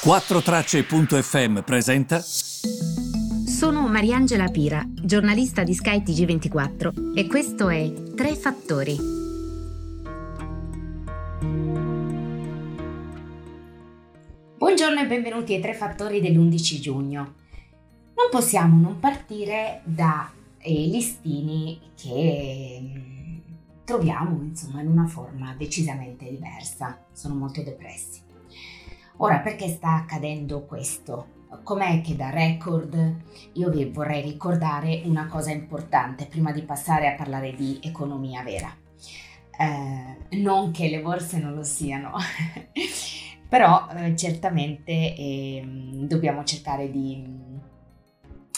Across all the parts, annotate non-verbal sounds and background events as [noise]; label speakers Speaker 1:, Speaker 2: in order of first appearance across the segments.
Speaker 1: 4Tracce.fm presenta.
Speaker 2: Sono Mariangela Pira, giornalista di Sky TG24 e questo è Tre Fattori. Buongiorno e benvenuti ai Tre Fattori dell'11 giugno. Non possiamo non partire da eh, listini che mm, troviamo insomma in una forma decisamente diversa, sono molto depressi. Ora, perché sta accadendo questo? Com'è che da record io vi vorrei ricordare una cosa importante prima di passare a parlare di economia vera. Eh, non che le borse non lo siano, [laughs] però eh, certamente eh, dobbiamo cercare di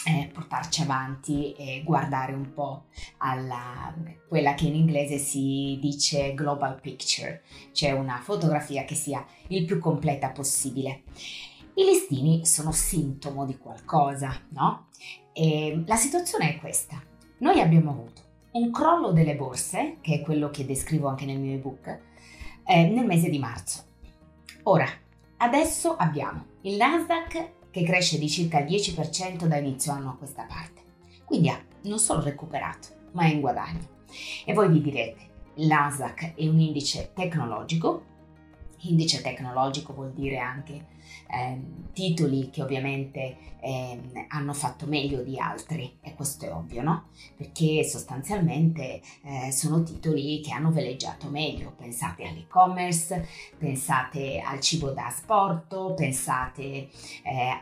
Speaker 2: eh, portarci avanti e guardare un po' alla quella che in inglese si dice global picture, cioè una fotografia che sia il più completa possibile. I listini sono sintomo di qualcosa, no? E la situazione è questa. Noi abbiamo avuto un crollo delle borse, che è quello che descrivo anche nel mio ebook, eh, nel mese di marzo. Ora, adesso abbiamo il Nasdaq che cresce di circa il 10% da inizio anno a questa parte. Quindi ha non solo recuperato, ma è in guadagno. E voi vi direte, l'ASAC è un indice tecnologico, indice tecnologico vuol dire anche eh, titoli che ovviamente eh, hanno fatto meglio di altri e questo è ovvio, no? Perché sostanzialmente eh, sono titoli che hanno veleggiato meglio. Pensate all'e-commerce, pensate al cibo da asporto, pensate eh,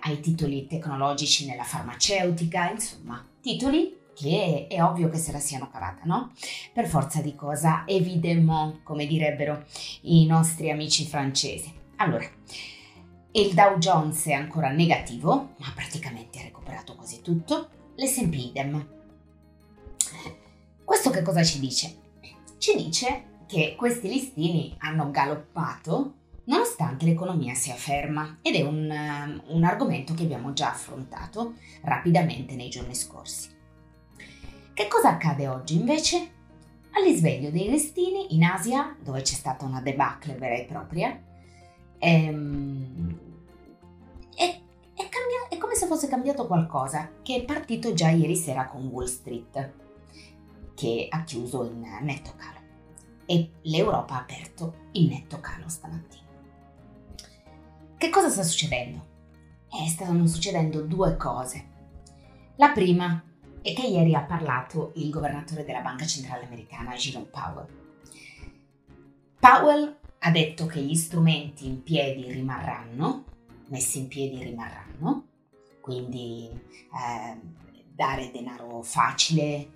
Speaker 2: ai titoli tecnologici nella farmaceutica, insomma, titoli che è ovvio che se la siano cavata, no? Per forza di cosa, evidemment, come direbbero i nostri amici francesi. Allora, il Dow Jones è ancora negativo, ma praticamente ha recuperato quasi tutto, l'S&P idem. Questo che cosa ci dice? Ci dice che questi listini hanno galoppato nonostante l'economia sia ferma ed è un, um, un argomento che abbiamo già affrontato rapidamente nei giorni scorsi. Che cosa accade oggi invece? All'isveglio dei listini in Asia, dove c'è stata una debacle vera e propria, ehm, è, è, cambia- è come se fosse cambiato qualcosa che è partito già ieri sera con Wall Street, che ha chiuso in netto calo e l'Europa ha aperto in netto calo stamattina. Che cosa sta succedendo? Eh, stanno succedendo due cose. La prima e che ieri ha parlato il governatore della Banca Centrale Americana, Jerome Powell. Powell ha detto che gli strumenti in piedi rimarranno, messi in piedi rimarranno, quindi eh, dare denaro facile, eh,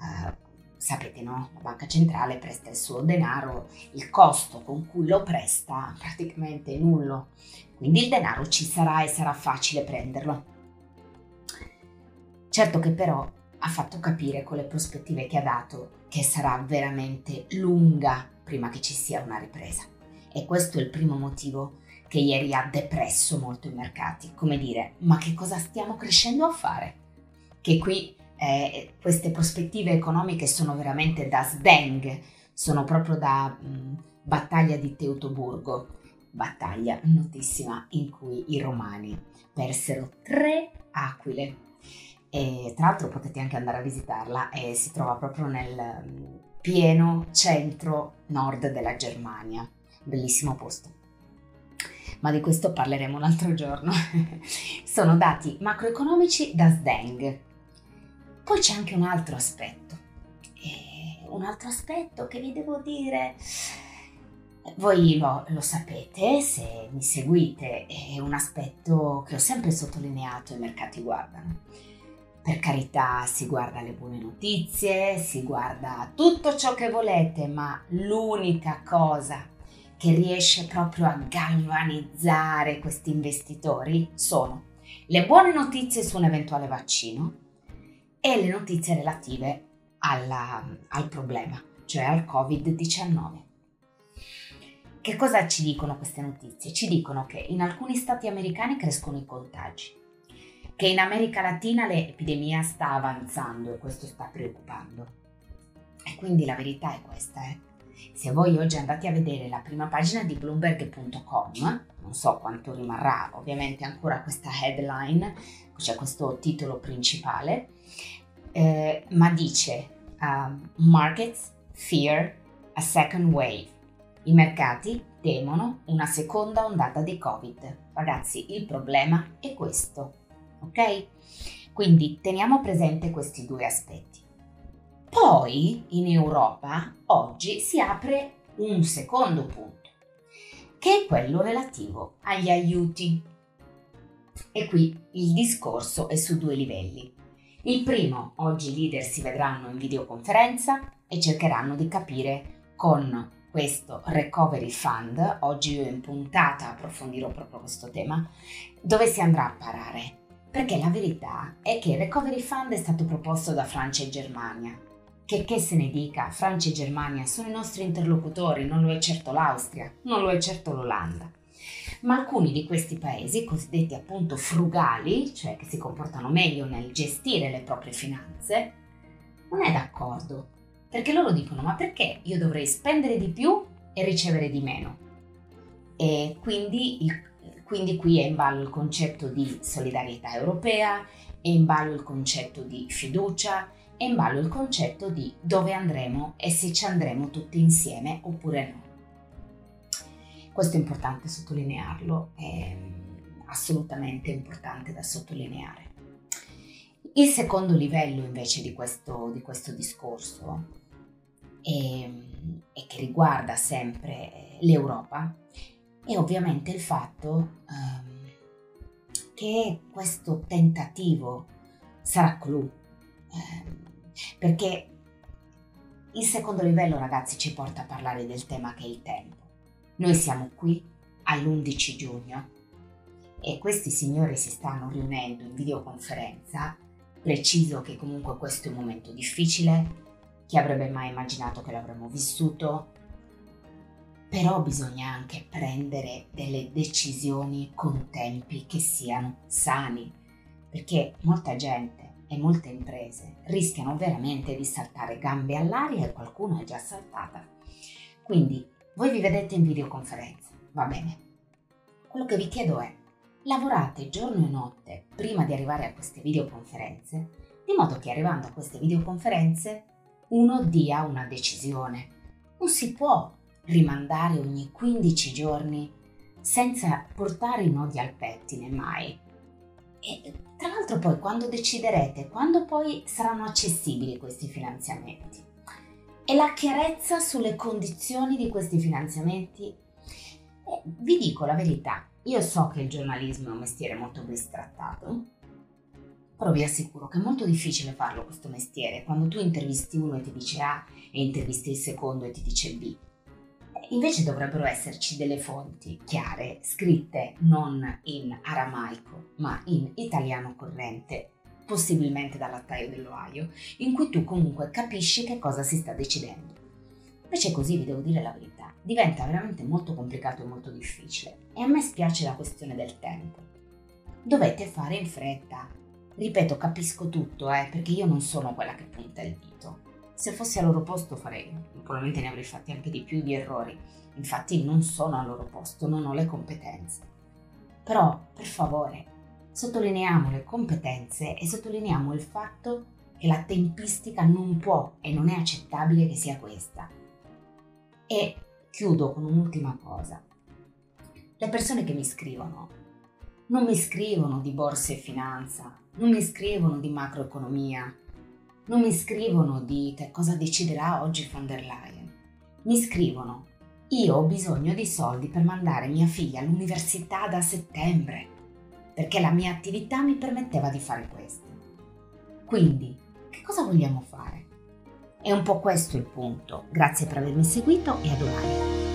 Speaker 2: eh, sapete no? La banca centrale presta il suo denaro, il costo con cui lo presta praticamente è nullo, quindi il denaro ci sarà e sarà facile prenderlo. Certo che però ha fatto capire con le prospettive che ha dato che sarà veramente lunga prima che ci sia una ripresa. E questo è il primo motivo che ieri ha depresso molto i mercati. Come dire, ma che cosa stiamo crescendo a fare? Che qui eh, queste prospettive economiche sono veramente da sdeng, sono proprio da mh, mm, battaglia di Teutoburgo, battaglia notissima in cui i romani persero tre aquile e tra l'altro potete anche andare a visitarla e si trova proprio nel mm, pieno centro nord della Germania. Bellissimo posto. Ma di questo parleremo un altro giorno. [laughs] Sono dati macroeconomici da Sdeng. Poi c'è anche un altro aspetto. E un altro aspetto che vi devo dire voi lo, lo, sapete se mi seguite, è un aspetto che ho sempre sottolineato i mercati guardano. Per carità, si guarda le buone notizie, si guarda tutto ciò che volete, ma l'unica cosa che riesce proprio a galvanizzare questi investitori sono le buone notizie su un eventuale vaccino e le notizie relative alla, al problema, cioè al Covid-19. Che cosa ci dicono queste notizie? Ci dicono che in alcuni stati americani crescono i contagi, che in America Latina l'epidemia sta avanzando e questo sta preoccupando. E quindi la verità è questa, eh? Se voi oggi andate a vedere la prima pagina di Bloomberg.com, non so quanto rimarrà ovviamente ancora questa headline, cioè questo titolo principale, eh, ma dice um, Markets fear a second wave. I mercati temono una seconda ondata di Covid. Ragazzi, il problema è questo, ok? Quindi teniamo presente questi due aspetti. Poi in Europa oggi si apre un secondo punto, che è quello relativo agli aiuti. E qui il discorso è su due livelli. Il primo, oggi i leader si vedranno in videoconferenza e cercheranno di capire con questo Recovery Fund, oggi io in puntata approfondirò proprio questo tema, dove si andrà a parare. Perché la verità è che il Recovery Fund è stato proposto da Francia e Germania, che che se ne dica, Francia e Germania sono i nostri interlocutori, non lo è certo l'Austria, non lo è certo l'Olanda. Ma alcuni di questi paesi, cosiddetti appunto frugali, cioè che si comportano meglio nel gestire le proprie finanze, non è d'accordo. Perché loro dicono, ma perché io dovrei spendere di più e ricevere di meno? E quindi, il, quindi qui è in ballo il concetto di solidarietà europea, è in ballo il concetto di fiducia, è in ballo il concetto di dove andremo e se ci andremo tutti insieme oppure no. Questo è importante sottolinearlo, è assolutamente importante da sottolineare. Il secondo livello invece di questo, di questo discorso e, che riguarda sempre l'Europa è ovviamente il fatto um, che questo tentativo sarà clou. Um, perché il secondo livello, ragazzi, ci porta a parlare del tema che è il tempo. Noi siamo qui all'11 giugno e questi signori si stanno riunendo in videoconferenza. Preciso che comunque questo è un momento difficile. Chi avrebbe mai immaginato che l'avremmo vissuto? Però bisogna anche prendere delle decisioni con tempi che siano sani, perché molta gente e molte imprese rischiano veramente di saltare gambe all'aria e qualcuno è già saltata. Quindi voi vi vedete in videoconferenza, va bene. Quello che vi chiedo è, lavorate giorno e notte prima di arrivare a queste videoconferenze, di modo che arrivando a queste videoconferenze uno dia una decisione. Non si può rimandare ogni 15 giorni senza portare i nodi al pettine mai. E tra l'altro poi quando deciderete, quando poi saranno accessibili questi finanziamenti e la chiarezza sulle condizioni di questi finanziamenti, eh, vi dico la verità, io so che il giornalismo è un mestiere molto bistrattato, però vi assicuro che è molto difficile farlo questo mestiere quando tu intervisti uno e ti dice A e intervisti il secondo e ti dice B. Invece dovrebbero esserci delle fonti chiare, scritte non in aramaico, ma in italiano corrente, possibilmente dall'attaio dell'Ohio, in cui tu comunque capisci che cosa si sta decidendo. Invece così, vi devo dire la verità, diventa veramente molto complicato e molto difficile. E a me spiace la questione del tempo. Dovete fare in fretta. Ripeto, capisco tutto, eh, perché io non sono quella che punta il dito se fossi al loro posto farei, probabilmente ne avrei fatti anche di più di errori. Infatti non sono al loro posto, non ho le competenze. Però, per favore, sottolineiamo le competenze e sottolineiamo il fatto che la tempistica non può e non è accettabile che sia questa. E chiudo con un'ultima cosa. Le persone che mi scrivono non mi scrivono di borse e finanza, non mi scrivono di macroeconomia, non mi scrivono di che cosa deciderà oggi von der Leyen. Mi scrivono, io ho bisogno di soldi per mandare mia figlia all'università da settembre, perché la mia attività mi permetteva di fare questo. Quindi, che cosa vogliamo fare? È un po' questo il punto. Grazie per avermi seguito e a domani.